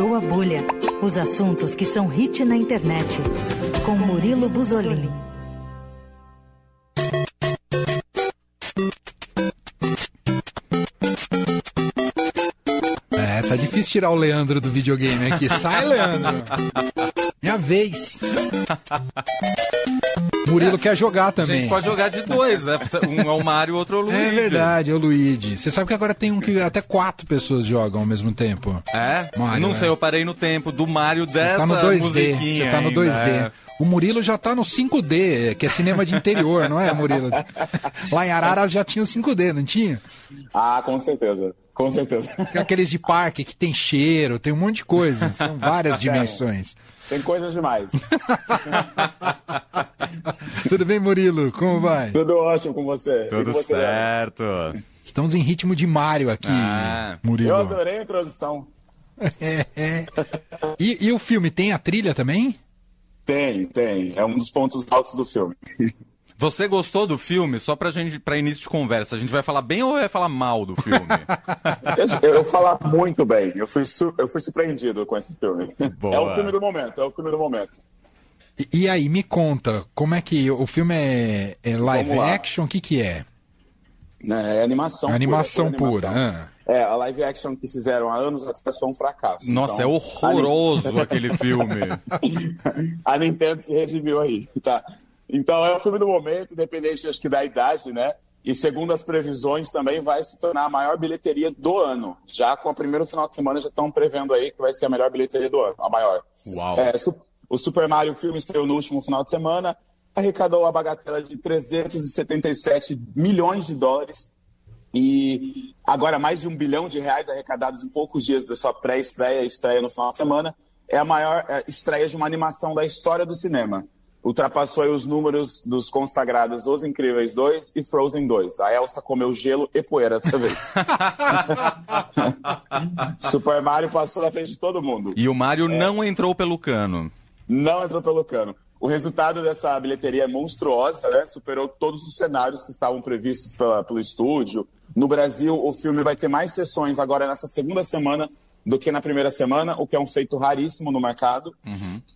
Estourou a Bolha. Os assuntos que são hit na internet. Com Murilo Buzolini. É, tá difícil tirar o Leandro do videogame aqui. Sai, Leandro! Minha vez! Murilo quer jogar A também. gente pode jogar de dois, né? Um é o Mario, o outro é o Luigi. É verdade, é o Luigi. Você sabe que agora tem um que até quatro pessoas jogam ao mesmo tempo. É? Mario, não é. sei, eu parei no tempo do Mario Você dessa tá no 2D. musiquinha Você tá no ainda, 2D. é. O Murilo já tá no 5D, que é cinema de interior, não é, Murilo? Lá em Araras já tinha o 5D, não tinha? Ah, com certeza. Com certeza. Tem aqueles de parque que tem cheiro, tem um monte de coisa. São várias dimensões. Tem coisas demais. Tudo bem, Murilo? Como vai? Tudo ótimo com você. Tudo com você, certo. Estamos em ritmo de Mario aqui, Ah. Murilo. Eu adorei a introdução. É, é. E, e o filme tem a trilha também? Tem, tem. É um dos pontos altos do filme. Você gostou do filme? Só pra gente, pra início de conversa, a gente vai falar bem ou vai falar mal do filme? Eu, eu falar muito bem. Eu fui, su- eu fui surpreendido com esse filme. Boa. É o filme do momento. É o filme do momento. E, e aí, me conta, como é que o filme é, é live action? O que que é? Né, É animação. Animação pura, pura. animação. ah. É, a live action que fizeram há anos atrás foi um fracasso. Nossa, é Então, horroroso aquele filme. a Nintendo se redimiu aí, tá? Então é o filme do momento, independente acho que da idade, né? E segundo as previsões também vai se tornar a maior bilheteria do ano. Já com o primeiro final de semana já estão prevendo aí que vai ser a melhor bilheteria do ano, a maior. Uau. É, su- o Super Mario filme estreou no último final de semana, arrecadou a bagatela de 377 milhões de dólares e agora mais de um bilhão de reais arrecadados em poucos dias da sua pré-estreia estreia no final de semana. É a maior é, estreia de uma animação da história do cinema. Ultrapassou os números dos consagrados Os Incríveis 2 e Frozen 2. A Elsa comeu gelo e poeira dessa vez. Super Mario passou na frente de todo mundo. E o Mario não entrou pelo cano. Não entrou pelo cano. O resultado dessa bilheteria é monstruosa, né? Superou todos os cenários que estavam previstos pela- pelo estúdio. No Brasil, o filme vai ter mais sessões agora nessa segunda semana do que na primeira semana, o que é um feito raríssimo no mercado.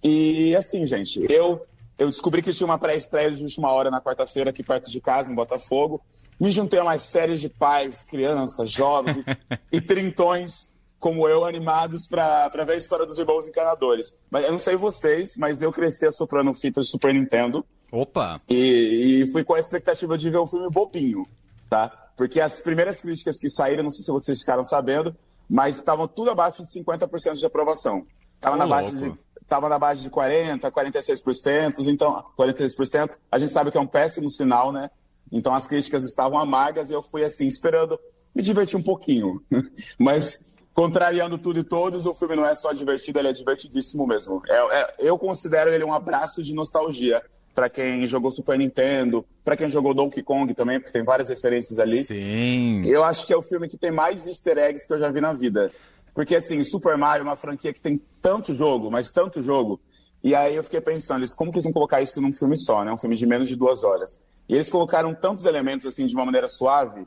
E assim, gente, eu, eu descobri que tinha uma pré-estreia de última hora na quarta-feira aqui perto de casa, em Botafogo. Me juntei a umas séries de pais, crianças, jovens e, e trintões como eu, animados para ver a história dos irmãos encanadores. Mas eu não sei vocês, mas eu cresci soprando fita de Super Nintendo Opa! e, e fui com a expectativa de ver o filme bobinho, tá? Porque as primeiras críticas que saíram, não sei se vocês ficaram sabendo, mas estavam tudo abaixo de 50% de aprovação. Tava na base de tava na base de 40, 46%, então 46%, a gente sabe que é um péssimo sinal, né? Então as críticas estavam amargas e eu fui assim esperando me divertir um pouquinho. Mas contrariando tudo e todos, o filme não é só divertido, ele é divertidíssimo mesmo. É, é- eu considero ele um abraço de nostalgia para quem jogou Super Nintendo, para quem jogou Donkey Kong também, porque tem várias referências ali. Sim. Eu acho que é o filme que tem mais easter eggs que eu já vi na vida. Porque, assim, Super Mario é uma franquia que tem tanto jogo, mas tanto jogo. E aí eu fiquei pensando, eles, como que eles vão colocar isso num filme só, né? Um filme de menos de duas horas. E eles colocaram tantos elementos, assim, de uma maneira suave,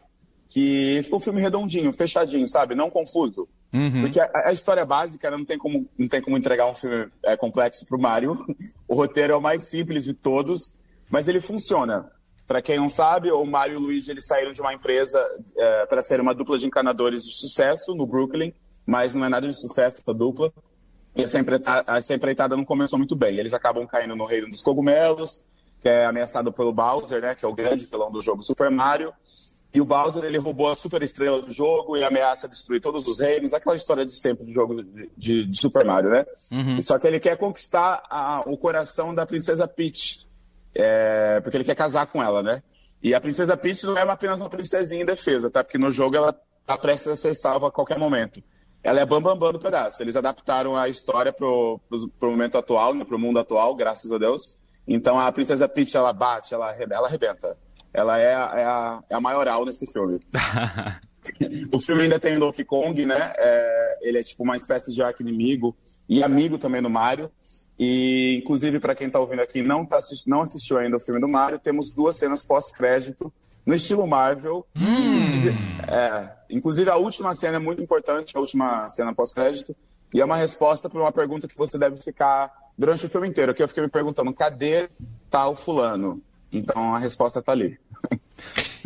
que ficou um filme redondinho, fechadinho, sabe? Não confuso. Porque a, a história básica né, não tem como, não tem como entregar um filme é, complexo pro Mario. O roteiro é o mais simples de todos, mas ele funciona. Para quem não sabe, o Mario e o Luigi eles saíram de uma empresa é, para ser uma dupla de encanadores de sucesso no Brooklyn, mas não é nada de sucesso essa dupla. E essa empreita- essa empreitada não começou muito bem. Eles acabam caindo no reino dos cogumelos, que é ameaçado pelo Bowser, né, que é o grande vilão do jogo Super Mario. E o Bowser ele roubou a super estrela do jogo e ameaça destruir todos os reinos, aquela história de sempre do jogo de, de- de Super Mario, né? Só que ele quer conquistar a- o coração da princesa Peach, é, porque ele quer casar com ela, né? E a princesa Peach não é apenas uma princesinha em defesa, tá? Porque no jogo ela tá prestes a ser salva a qualquer momento. Ela é bambambam bam, bam do pedaço. Eles adaptaram a história pro, pro, pro momento atual, né? pro mundo atual, graças a Deus. Então a princesa Peach, ela bate, ela, ela arrebenta. Ela é, a- é, a, é a maioral nesse filme. O filme ainda tem o Donkey Kong, né? É, ele é tipo uma espécie de arco-inimigo e amigo também do Mario. E, inclusive, para quem tá ouvindo aqui e não, tá não assistiu ainda o filme do Mario, temos duas cenas pós-crédito no estilo Marvel. Inclusive, é, inclusive, a última cena é muito importante, a última cena pós-crédito, E é uma resposta para uma pergunta que você deve ficar durante o filme inteiro, que eu fiquei me perguntando, cadê tal fulano? Então a resposta tá ali.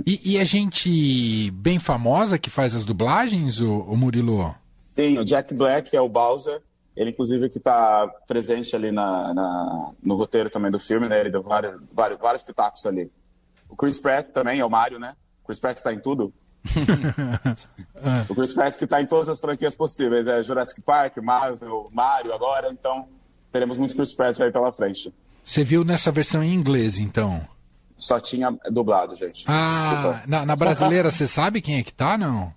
E, e é gente bem famosa que faz as dublagens, o, o Murilo? Sim, o Jack Black é o Bowser. Ele, inclusive, que está presente ali na, na, no roteiro também do filme, né? Ele deu vários, vários, vários pitacos ali. O Chris Pratt também é o Mario, né? O Chris Pratt está em tudo. o Chris Pratt que está em todas as franquias possíveis. É Jurassic Park, Marvel, Mario agora. Então, teremos muito Chris Pratt aí pela frente. Você viu nessa versão em inglês, então? Só tinha dublado, gente. Ah, na, na, brasileira você sabe quem é que tá, não?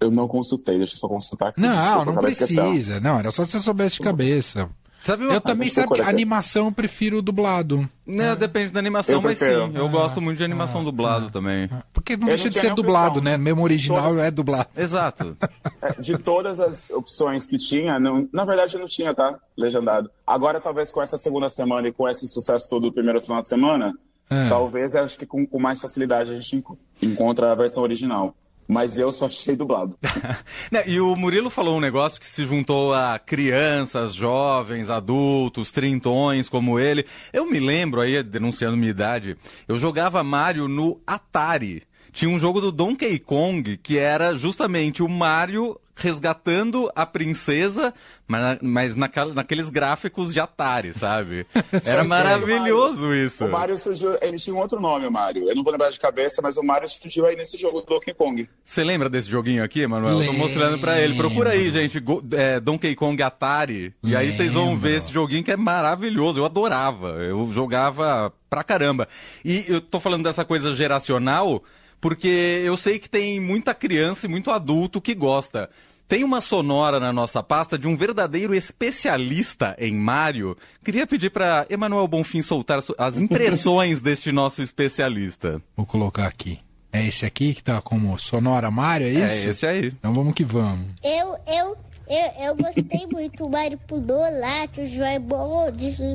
Eu não consultei, deixa eu só consultar aqui. Não, Desculpa, não precisa. Não, era só se você soubesse de cabeça. Sabe uma... Eu também, sabe, animação eu prefiro dublado. Né, depende da animação, eu mas sim. Eu ah, gosto muito de animação ah, dublado ah, também. Porque não eu deixa não de ser dublado, né? Mesmo original todas... é dublado. Exato. É, de todas as opções que tinha, não... na verdade não tinha, tá? Legendado. Agora, talvez com essa segunda semana e com esse sucesso todo do primeiro final de semana, é. talvez acho que com, com mais facilidade a gente encontra a versão original mas eu só achei dublado. e o Murilo falou um negócio que se juntou a crianças, jovens, adultos, trintões como ele. Eu me lembro aí, denunciando minha idade, eu jogava Mario no Atari. Tinha um jogo do Donkey Kong que era justamente o Mario resgatando a princesa, mas, mas naqueles gráficos de Atari, sabe? Era maravilhoso o isso. O Mario surgiu, ele tinha um outro nome, o Mario. Eu não vou lembrar de cabeça, mas o Mario surgiu aí nesse jogo do Donkey Kong. Você lembra desse joguinho aqui, Manuel? Lembro. Tô mostrando pra ele. Procura aí, gente, é, Donkey Kong Atari. E aí vocês vão ver esse joguinho que é maravilhoso. Eu adorava. Eu jogava pra caramba. E eu tô falando dessa coisa geracional porque eu sei que tem muita criança e muito adulto que gosta. Tem uma sonora na nossa pasta de um verdadeiro especialista em Mario. Queria pedir para Emanuel Bonfim soltar as impressões deste nosso especialista. Vou colocar aqui. É esse aqui que tá como sonora Mario, é isso? É esse aí. Então vamos que vamos. Eu, eu, eu, eu gostei muito. O Mario pulou lá, o João bom, disse os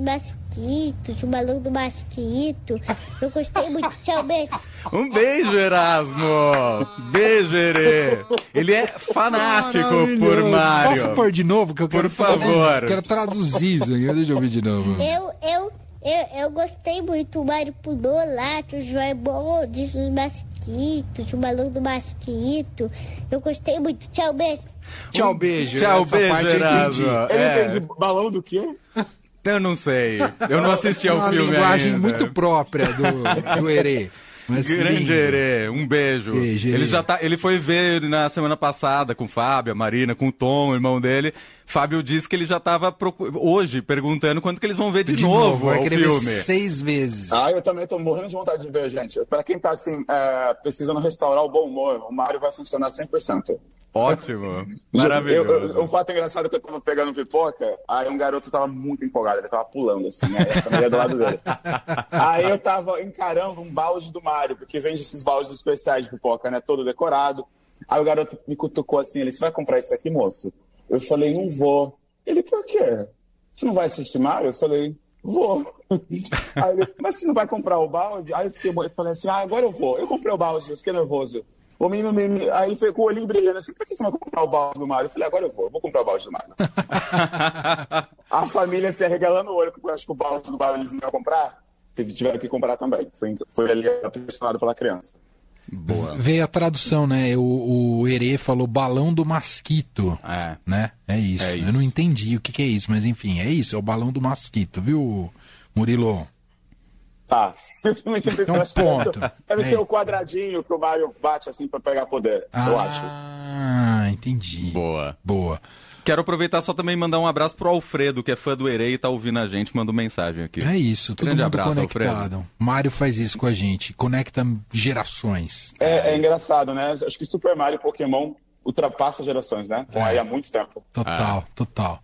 masquitos, o balão do masquito. Eu gostei muito. Tchau, beijo. Um beijo, Erasmo! Beijo, Erê! Ele é fanático por Mario. Posso pôr de novo? Que eu quero, por favor. Quero traduzir isso aqui. Deixa eu ouvir de novo. Eu, eu, eu, eu gostei muito. O Mário pulou lá, o João bom, disse os masquitos, o balão do masquito. Eu gostei muito. Tchau, beijo. Tchau, beijo. Tchau, beijo, Erasmo. Ele é. balão do quê? Eu não sei. Eu não assisti ao filme ainda. Uma linguagem ainda. muito própria do, do Herê. Mas Grande Herê, um beijo. beijo ele já tá, ele foi ver na semana passada com o Fábio, a Marina, com o Tom, o irmão dele. Fábio disse que ele já estava hoje perguntando quando que eles vão ver de, de novo, novo o filme. seis vezes. Ah, eu também tô morrendo de vontade de ver, gente. Para quem tá assim, é, precisando restaurar o bom humor, o Mário vai funcionar 100%. Ótimo. Maravilhoso. Eu, eu, um fato engraçado é que eu tava pegando pipoca, aí um garoto tava muito empolgado, ele tava pulando assim, aí a família do lado dele. Aí eu tava encarando um balde do Mário, porque vende esses baldes especiais de pipoca, né? Todo decorado. Aí o garoto me cutucou assim, ele, você vai comprar isso aqui, moço? Eu falei, não vou. Ele, por quê? Você não vai assistir Mário? Eu falei, vou. Aí ele, mas você não vai comprar o balde? Aí eu fiquei, eu falei assim, ah, agora eu vou. Eu comprei o balde, eu fiquei nervoso. O menino, menino, aí ele foi com o olhinho brilhando assim, por que você não vai comprar o balde do Mário? Eu falei, agora eu vou, eu vou comprar o balde do Mário. a família se arregalando o olho, porque eu acho que o balde do Mário eles não iam comprar, tiveram que comprar também. Foi, foi ali apaixonado pela criança. Boa. Veio a tradução, né? O, o Herê falou balão do masquito. É. Né? É isso. é isso. Eu não entendi o que, que é isso, mas enfim, é isso, é o balão do masquito, viu, Murilo? Tá. Então, ponto. Deve ser o quadradinho que o Mario bate assim para pegar poder, ah, eu acho. Ah, entendi. Boa. Boa. Quero aproveitar só também mandar um abraço pro Alfredo, que é fã do Erei e tá ouvindo a gente, manda uma mensagem aqui. É isso, todo Grande mundo abraço, conectado. Alfredo. Mário faz isso com a gente, conecta gerações. É, é engraçado, né? Acho que Super Mario e Pokémon ultrapassa gerações, né? Estão é. aí há muito tempo. Total, é. total.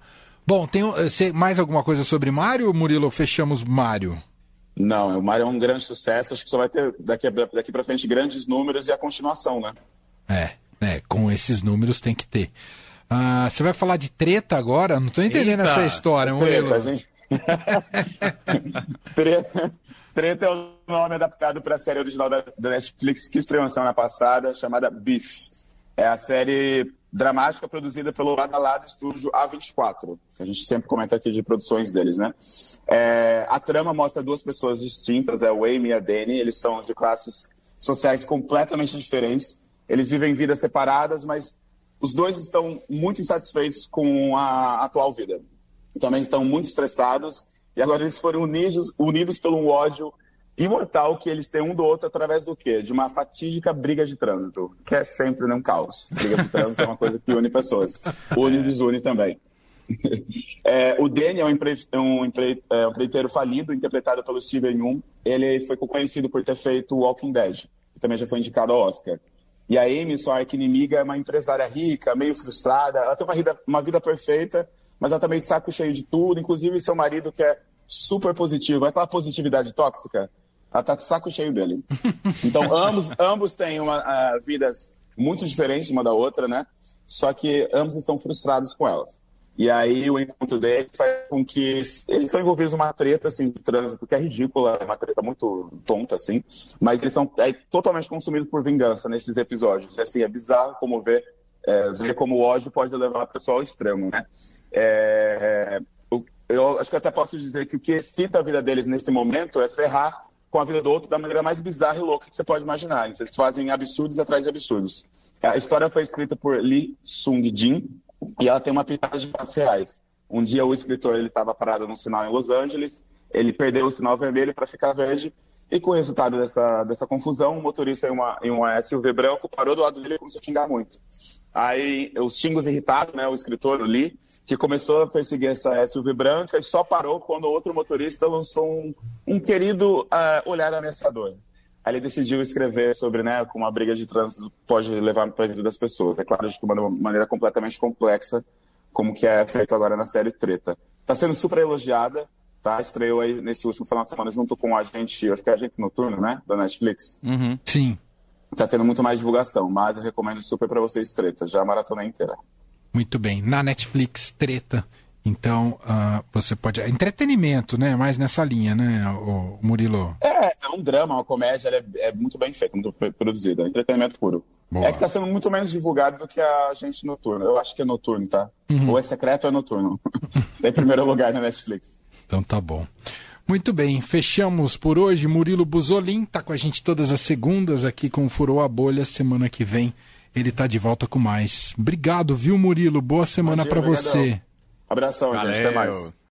Bom, tem eh, mais alguma coisa sobre Mario, Murilo? Fechamos Mario. Não, o Mario é um grande sucesso. Acho que só vai ter daqui, daqui para frente grandes números e a continuação, né? É, é, com esses números tem que ter. Ah, você vai falar de treta agora? Não estou entendendo Eita, essa história, Murilo. Treta, gente. treta, treta é o nome adaptado para a série original da, da, Netflix que estreou na semana passada, chamada Beef. É a série dramática produzida pelo Badalado Estúdio A24, que a gente sempre comenta aqui de produções deles, né? É, a trama mostra duas pessoas distintas, é o Amy e a Danny, eles são de classes sociais completamente diferentes, eles vivem vidas separadas, mas os dois estão muito insatisfeitos com a atual vida. Também estão muito estressados, e agora eles foram unidos, unidos pelo ódio imortal que eles têm um do outro através do quê? De uma fatídica briga de trânsito, que é sempre um caos. Briga de trânsito é uma coisa que une pessoas. Une e desune também. É, o Danny é um, empre, é um, empre, é um empreiteiro falido, interpretado pelo Steven Yeun. Ele foi conhecido por ter feito Walking Dead, que também já foi indicado ao Oscar. E a Amy, sua arqui-inimiga, é uma empresária rica, meio frustrada. Ela tem uma vida, uma vida perfeita, mas ela também tá de saco cheio de tudo, inclusive seu marido, que é super positivo. É aquela positividade tóxica ela tá de saco cheio dele. Então, ambos, ambos têm uma, uh, vidas muito diferentes uma da outra, né? Só que ambos estão frustrados com elas. E aí o encontro deles faz com que eles são envolvidos numa treta assim, de trânsito que é ridícula, é uma treta muito tonta assim, mas eles são é, totalmente consumidos por vingança nesses episódios. Assim, é bizarro como ver, é, ver como o ódio pode levar a pessoa ao extremo, né? É, eu acho que até posso dizer que o que excita a vida deles nesse momento é ferrar com a vida do outro da maneira mais bizarra e louca que você pode imaginar. Eles fazem absurdos atrás de absurdos. A história foi escrita por Lee Sung-jin e ela tem uma pitada de fatos reais. Um dia o escritor ele estava parado num sinal em Los Angeles, ele perdeu o sinal vermelho para ficar verde e com o resultado dessa, dessa confusão, um motorista em uma, em uma SUV branco parou do lado dele e começou a xingar muito. Aí os xingos irritados, né, o escritor, Lee, que começou a perseguir essa SUV branca e só parou quando outro motorista lançou um, um querido uh, olhar ameaçador. Aí ele decidiu escrever sobre né, como a briga de trânsito pode levar para a vida das pessoas. É claro, de uma maneira completamente complexa, como que é feito agora na série Treta. Está sendo super elogiada, tá? Estreou aí nesse último final de semana junto com a gente, acho que é a gente noturno, né? Da Netflix. Uhum. Sim tá tendo muito mais divulgação, mas eu recomendo super para vocês treta, já a maratona inteira. Muito bem, na Netflix treta. Então, uh, você pode. Entretenimento, né? Mais nessa linha, né, o Murilo? É, é um drama, uma comédia, é, é, muito bem feita, muito produzida. Entretenimento puro. Boa. É que está sendo muito menos divulgado do que a gente noturno. Eu acho que é noturno, tá? Uhum. Ou é secreto ou é noturno. em primeiro lugar na Netflix. Então tá bom. Muito bem, fechamos por hoje. Murilo Buzolin está com a gente todas as segundas aqui com Furou a Bolha. Semana que vem ele está de volta com mais. Obrigado, viu, Murilo? Boa semana para você. Abração, Valeu. gente. Até mais.